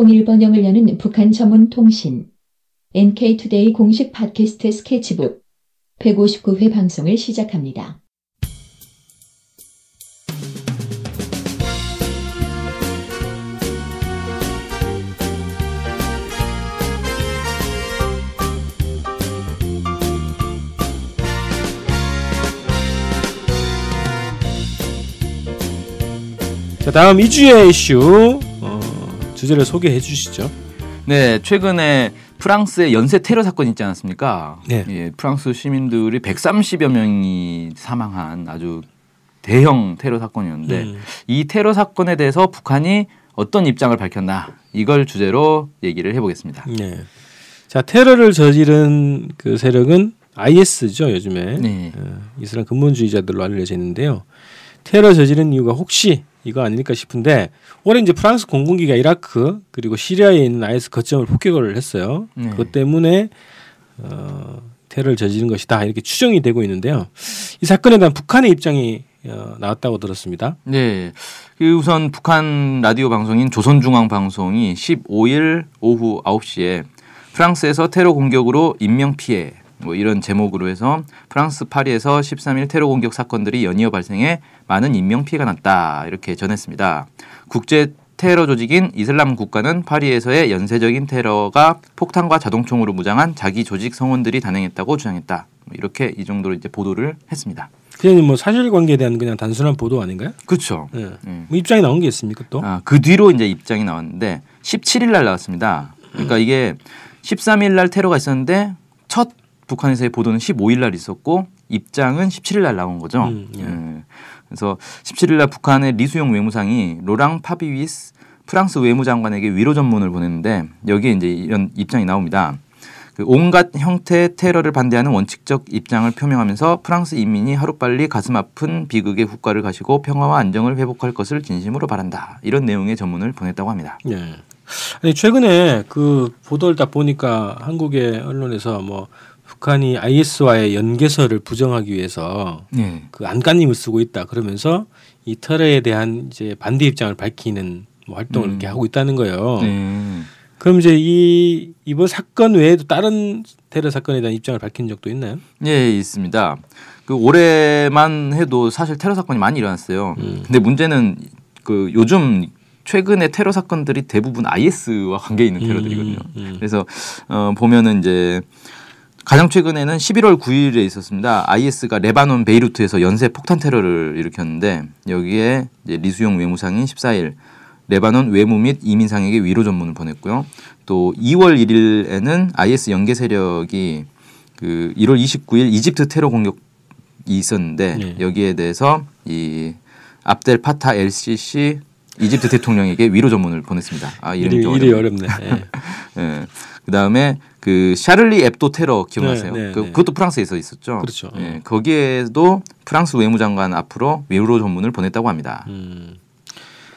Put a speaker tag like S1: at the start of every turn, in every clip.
S1: 통일 번영을 여는 북한 전문 통신 NK투데이 공식 팟캐스트 스케치북 159회 방송을 시작합니다.
S2: 자 다음 이주의 이슈 어, 주제를 소개해 주시죠.
S3: 네, 최근에 프랑스의 연쇄 테러 사건 있지 않았습니까?
S2: 네.
S3: 예, 프랑스 시민들이 130여 명이 사망한 아주 대형 테러 사건이었는데
S2: 음.
S3: 이 테러 사건에 대해서 북한이 어떤 입장을 밝혔나 이걸 주제로 얘기를 해보겠습니다.
S2: 네. 자 테러를 저지른 그 세력은 IS죠 요즘에
S3: 네.
S2: 어, 이슬람 근본주의자들로 알려져 있는데요. 테러 저지른 이유가 혹시 이거 아닐까 싶은데 올해 이제 프랑스 공군기가 이라크 그리고 시리아에 있는 IS 거점을 폭격을 했어요.
S3: 네.
S2: 그것 때문에 어, 테러를 저지른 것이다 이렇게 추정이 되고 있는데요. 이 사건에 대한 북한의 입장이 어, 나왔다고 들었습니다.
S3: 네. 그 우선 북한 라디오 방송인 조선중앙방송이 15일 오후 9시에 프랑스에서 테러 공격으로 인명 피해 뭐 이런 제목으로 해서 프랑스 파리에서 13일 테러 공격 사건들이 연이어 발생해 많은 인명 피해가 났다 이렇게 전했습니다. 국제 테러 조직인 이슬람 국가는 파리에서의 연쇄적인 테러가 폭탄과 자동총으로 무장한 자기 조직 성원들이 단행했다고 주장했다. 뭐 이렇게 이 정도로 이제 보도를 했습니다.
S2: 그냥 뭐 사실관계에 대한 그냥 단순한 보도 아닌가요?
S3: 그렇죠.
S2: 예.
S3: 예.
S2: 뭐 입장이 나온 게 있습니까 또?
S3: 아, 그 뒤로 이제 입장이 나왔는데 17일 날 나왔습니다. 그러니까 이게 13일 날 테러가 있었는데 첫 북한에서의 보도는 15일 날 있었고 입장은 17일 날 나온 거죠.
S2: 음, 예.
S3: 예. 그래서 17일 날 북한의 리수용 외무상이 로랑 파비위스 프랑스 외무장관에게 위로 전문을 보냈는데 여기에 이제 이런 입장이 나옵니다. 그 온갖 형태의 테러를 반대하는 원칙적 입장을 표명하면서 프랑스 인민이 하루빨리 가슴 아픈 비극의 후과를 가시고 평화와 안정을 회복할 것을 진심으로 바란다. 이런 내용의 전문을 보냈다고 합니다.
S2: 예. 아니 최근에 그 보도를 딱 보니까 한국의 언론에서 뭐 북한이 IS와의 연계설을 부정하기 위해서
S3: 예.
S2: 그 안간힘을 쓰고 있다 그러면서 이 테러에 대한 이제 반대 입장을 밝히는 뭐 활동을
S3: 음.
S2: 이렇게 하고 있다는 거예요.
S3: 네.
S2: 그럼 이제 이 이번 사건 외에도 다른 테러 사건에 대한 입장을 밝힌 적도 있나요?
S3: 예, 있습니다. 그 올해만 해도 사실 테러 사건이 많이 일어났어요.
S2: 음.
S3: 근데 문제는 그 요즘 최근에 테러 사건들이 대부분 IS와 관계 있는 테러들이거든요.
S2: 음, 음.
S3: 그래서 어 보면은 이제 가장 최근에는 11월 9일에 있었습니다. IS가 레바논 베이루트에서 연쇄 폭탄 테러를 일으켰는데 여기에 이제 리수용 외무상이 14일 레바논 외무 및 이민상에게 위로 전문을 보냈고요. 또 2월 1일에는 IS 연계 세력이 그 1월 29일 이집트 테러 공격이 있었는데
S2: 네.
S3: 여기에 대해서 이 압델 파타 LCC 이집트 대통령에게 위로 전문을 보냈습니다. 아 이름이
S2: 일이,
S3: 좀 어렵네.
S2: 어렵네. 예.
S3: 예. 그다음에 그 샤를리 앱도 테러 기억나세요?
S2: 네, 네,
S3: 그,
S2: 네.
S3: 그것도 프랑스에서 있었죠.
S2: 그렇죠.
S3: 예. 거기에도 프랑스 외무장관 앞으로 위로 전문을 보냈다고 합니다.
S2: 음.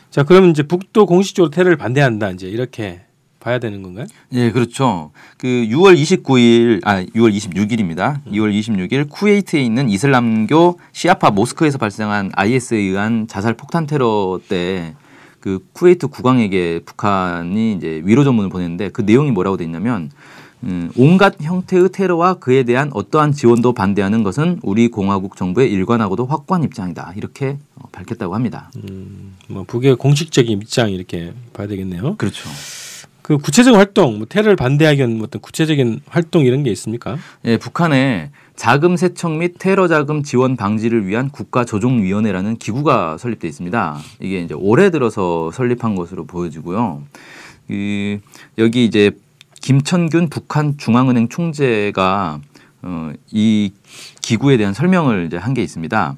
S2: 자, 그럼 이제 북도 공식적으로 테러를 반대한다 이제 이렇게 봐야 되는 건가요?
S3: 예, 그렇죠. 그 6월 29일, 아, 6월 26일입니다. 6월 26일 쿠웨이트에 있는 이슬람교 시아파 모스크에서 발생한 IS에 의한 자살 폭탄 테러 때 그 쿠웨이트 국왕에게 북한이 이제 위로 전문을 보냈는데 그 내용이 뭐라고 돼 있냐면 음, 온갖 형태의 테러와 그에 대한 어떠한 지원도 반대하는 것은 우리 공화국 정부의 일관하고도 확고한 입장이다. 이렇게 어, 밝혔다고 합니다.
S2: 음, 뭐 북의 공식적인 입장 이렇게 봐야 되겠네요.
S3: 그렇죠.
S2: 그 구체적인 활동, 뭐 테러를 반대하기 위한 뭐 어떤 구체적인 활동 이런 게 있습니까?
S3: 예, 북한에 자금 세척 및 테러 자금 지원 방지를 위한 국가 조정 위원회라는 기구가 설립돼 있습니다. 이게 이제 올해 들어서 설립한 것으로 보여지고요. 이 여기 이제 김천균 북한 중앙은행 총재가 어, 이 기구에 대한 설명을 이제 한 게 있습니다.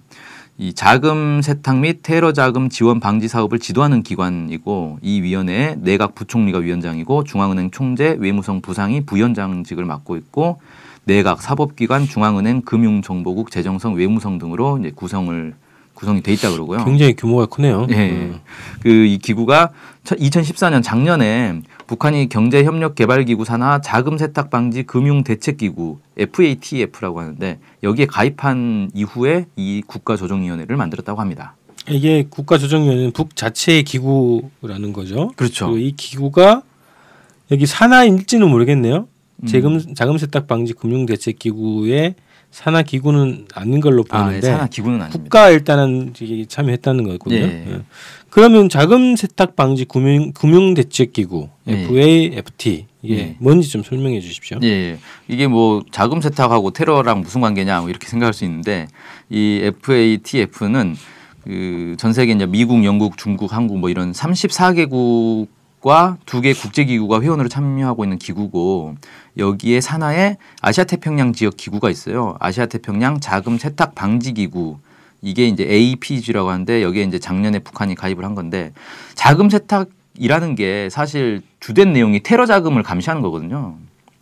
S3: 이 자금 세탁 및 테러 자금 지원 방지 사업을 지도하는 기관이고 이 위원회에 내각 부총리가 위원장이고 중앙은행 총재 외무성 부상이 부위원장직을 맡고 있고 내각 사법기관 중앙은행 금융정보국 재정성 외무성 등으로 이제 구성을 구성이 돼 있다 그러고요.
S2: 굉장히 규모가 크네요.
S3: 예.
S2: 음.
S3: 그이 기구가 2014년 작년에 북한이 경제협력개발기구 산하 자금 세탁 방지 금융 대책 기구 FATF라고 하는데 여기에 가입한 이후에 이 국가조정위원회를 만들었다고 합니다.
S2: 이게 국가조정위원회는 북 자체의 기구라는 거죠.
S3: 그렇죠.
S2: 이 기구가 여기 산하일지는 모르겠네요.
S3: 음.
S2: 자금 자금 세탁 방지 금융 대책 기구의 산하 기구는 아닌 걸로
S3: 아, 예, 산하 기구는.
S2: 국가 일단은 참여했다는 거거든요.
S3: 예.
S2: 예. 그러면 자금 세탁 방지 금융 금융 대책 기구
S3: 예.
S2: FAFT 이게
S3: 예.
S2: 뭔지 좀 설명해 주십시오.
S3: 예, 예. 이게 뭐 자금 세탁하고 테러랑 무슨 관계냐 뭐 이렇게 생각할 수 있는데 이 FATF는 그 전 세계 이제 미국, 영국, 중국, 한국 뭐 이런 34개국 과 두 개 국제 기구가 회원으로 참여하고 있는 기구고 여기에 산하에 아시아 태평양 지역 기구가 있어요. 아시아 태평양 자금 세탁 방지 기구 이게 이제 APG라고 하는데 여기에 이제 작년에 북한이 가입을 한 건데 자금 세탁이라는 게 사실 주된 내용이 테러 자금을 감시하는 거거든요.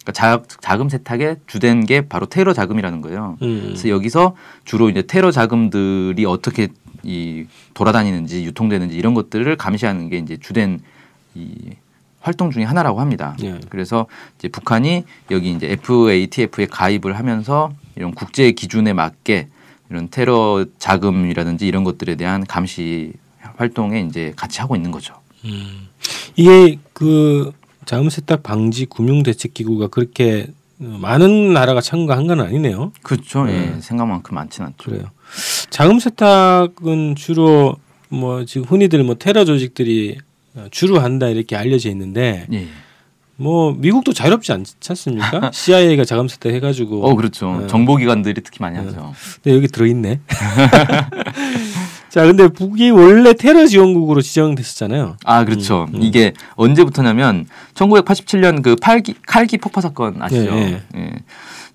S3: 그러니까 자, 자금 세탁의 주된 게 바로 테러 자금이라는 거예요.
S2: 음.
S3: 그래서 여기서 주로 이제 테러 자금들이 어떻게 이 돌아다니는지 유통되는지 이런 것들을 감시하는 게 이제 주된 이 활동 중에 하나라고 합니다.
S2: 예.
S3: 그래서 이제 북한이 여기 이제 FATF에 가입을 하면서 이런 국제 기준에 맞게 이런 테러 자금이라든지 이런 것들에 대한 감시 활동에 이제 같이 하고 있는 거죠.
S2: 음. 이게 그 자금 세탁 방지 금융 대책 기구가 그렇게 많은 나라가 참가한 건 아니네요.
S3: 그렇죠.
S2: 네.
S3: 예, 생각만큼 많지는 않죠.
S2: 그래요. 자금 세탁은 주로 뭐 지금 흔히들 뭐 테러 조직들이 주로 한다 이렇게 알려져 있는데
S3: 예.
S2: 뭐 미국도 자유롭지 않지 않습니까? CIA가 자금 세탁 해가지고
S3: 어 그렇죠.
S2: 네.
S3: 정보기관들이 특히 많이 하죠.
S2: 근데 여기 들어있네. 자, 근데 북이 원래 테러 지원국으로 지정됐었잖아요.
S3: 아 그렇죠.
S2: 음, 음.
S3: 이게 언제부터냐면 1987년 그 팔기, 칼기 폭파 사건 아시죠?
S2: 예,
S3: 예.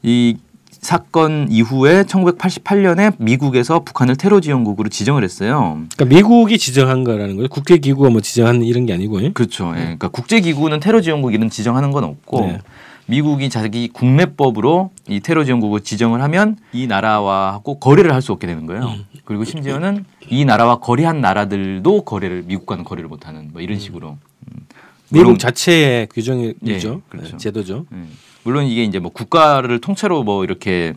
S3: 이 사건 이후에 1988년에 미국에서 북한을 테러 지원국으로 지정을 했어요.
S2: 그러니까 미국이 지정한 거라는 거예요. 국제 기구가 뭐 지정한 이런 게 아니고.
S3: 그렇죠. 예. 그러니까 국제 기구는 테러 지원국 이런 지정하는 건 없고
S2: 네.
S3: 미국이 자기 국내법으로 이 테러 지원국을 지정을 하면 이 나라와 하고 거래를 할 수 없게 되는 거예요.
S2: 음.
S3: 그리고 심지어는 이 나라와 거래한 나라들도 거래를 미국과는 거래를 못 하는 뭐 이런 식으로. 음.
S2: 미국 자체의 규정이죠.
S3: 예, 그렇죠.
S2: 네, 제도죠.
S3: 음. 물론 이게 이제 뭐 국가를 통째로 뭐 이렇게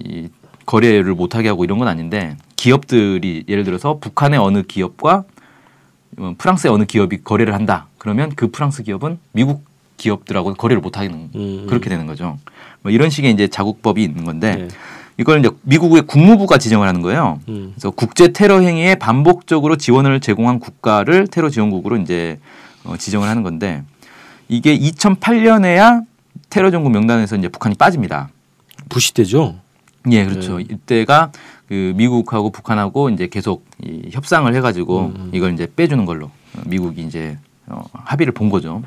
S3: 이 거래를 못하게 하고 이런 건 아닌데 기업들이 예를 들어서 북한의 어느 기업과 어, 프랑스의 어느 기업이 거래를 한다. 그러면 그 프랑스 기업은 미국 기업들하고 거래를 못하는
S2: 음.
S3: 그렇게 되는 거죠. 뭐 이런 식의 이제 자국법이 있는 건데
S2: 네.
S3: 이걸 이제 미국의 국무부가 지정을 하는 거예요.
S2: 음.
S3: 그래서 국제 테러 행위에 반복적으로 지원을 제공한 국가를 테러 지원국으로 이제 어, 지정을 하는 건데 이게 2008년에야 테러 전국 명단에서 이제 북한이 빠집니다.
S2: 부시 때죠.
S3: 예, 그렇죠.
S2: 네.
S3: 이때가 그 미국하고 북한하고 이제 계속 이 협상을 해가지고
S2: 음.
S3: 이걸 이제 빼주는 걸로 어, 미국이 이제 어, 합의를 본 거죠.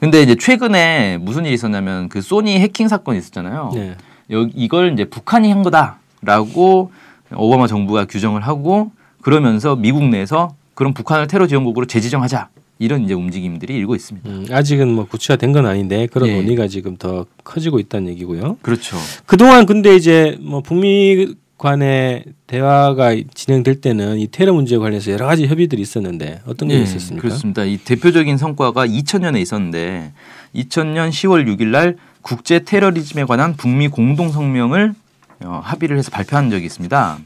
S3: 근데 이제 최근에 무슨 일이 있었냐면 그 소니 해킹 사건이 있었잖아요.
S2: 네.
S3: 여기 이걸 이제 북한이 한 거다라고 오바마 정부가 규정을 하고 그러면서 미국 내에서 그럼 북한을 테러 지원국으로 재지정하자 이런 이제 움직임들이 일고 있습니다.
S2: 음, 아직은 뭐 구체화된 건 아닌데 그런
S3: 예.
S2: 논의가 지금 더 커지고 있다는 얘기고요.
S3: 그렇죠.
S2: 그동안 근데 이제 뭐 북미 간의 대화가 진행될 때는 이 테러 문제에 관해서 여러 가지 협의들이 있었는데 어떤 게
S3: 예,
S2: 있었습니까?
S3: 그렇습니다. 이 대표적인 성과가 2000년에 있었는데 2000년 10월 6일 날 국제 테러리즘에 관한 북미 공동 성명을 어, 합의를 해서 발표한 적이 있습니다.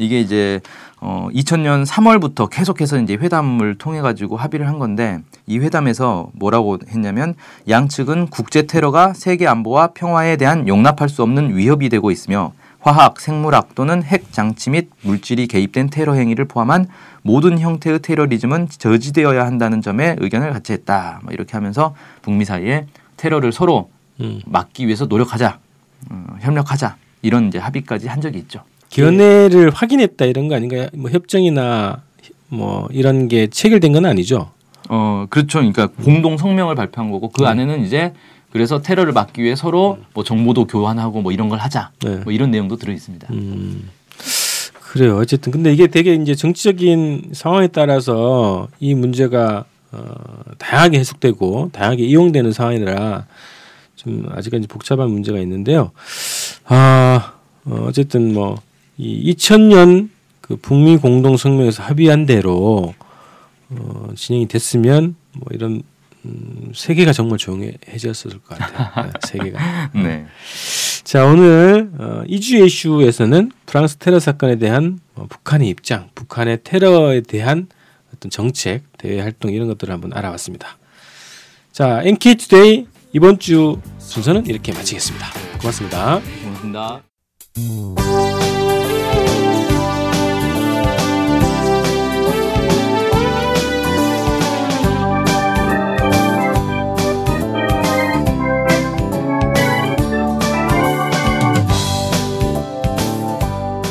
S3: 이게 이제 어 2000년 3월부터 계속해서 이제 회담을 통해 가지고 합의를 한 건데 이 회담에서 뭐라고 했냐면 양측은 국제 테러가 세계 안보와 평화에 대한 용납할 수 없는 위협이 되고 있으며 화학, 생물학 또는 핵 장치 및 물질이 개입된 테러 행위를 포함한 모든 형태의 테러리즘은 저지되어야 한다는 점에 의견을 같이 했다. 뭐 이렇게 하면서 북미 사이에 테러를 서로
S2: 음.
S3: 막기 위해서 노력하자, 어, 협력하자 이런 이제 합의까지 한 적이 있죠.
S2: 견해를 확인했다 이런 거 아닌가요? 뭐 협정이나 뭐 이런 게 체결된 건 아니죠.
S3: 어 그렇죠. 그러니까 공동 성명을 발표한 거고 그
S2: 네.
S3: 안에는 이제 그래서 테러를 막기 위해 서로 뭐 정보도 교환하고 뭐 이런 걸 하자.
S2: 네.
S3: 뭐 이런 내용도 들어 있습니다.
S2: 음. 그래요. 어쨌든 근데 이게 되게 이제 정치적인 상황에 따라서 이 문제가 어, 다양하게 해석되고 다양하게 이용되는 상황이라 좀 아직까지 복잡한 문제가 있는데요. 아 어, 어쨌든 뭐 이 2000년 그 북미 공동 성명에서 합의한 대로 어, 진행이 됐으면 뭐 이런 음, 세계가 정말 조용해졌을 것 같아요. 네, 세계가.
S3: 네.
S2: 자 오늘 어, 이주의 이슈에서는 프랑스 테러 사건에 대한 어, 북한의 입장, 북한의 테러에 대한 어떤 정책, 대외 활동 이런 것들을 한번 알아봤습니다. 자, NK투데이 이번 주 순서는 이렇게 마치겠습니다. 고맙습니다.
S3: 고맙습니다.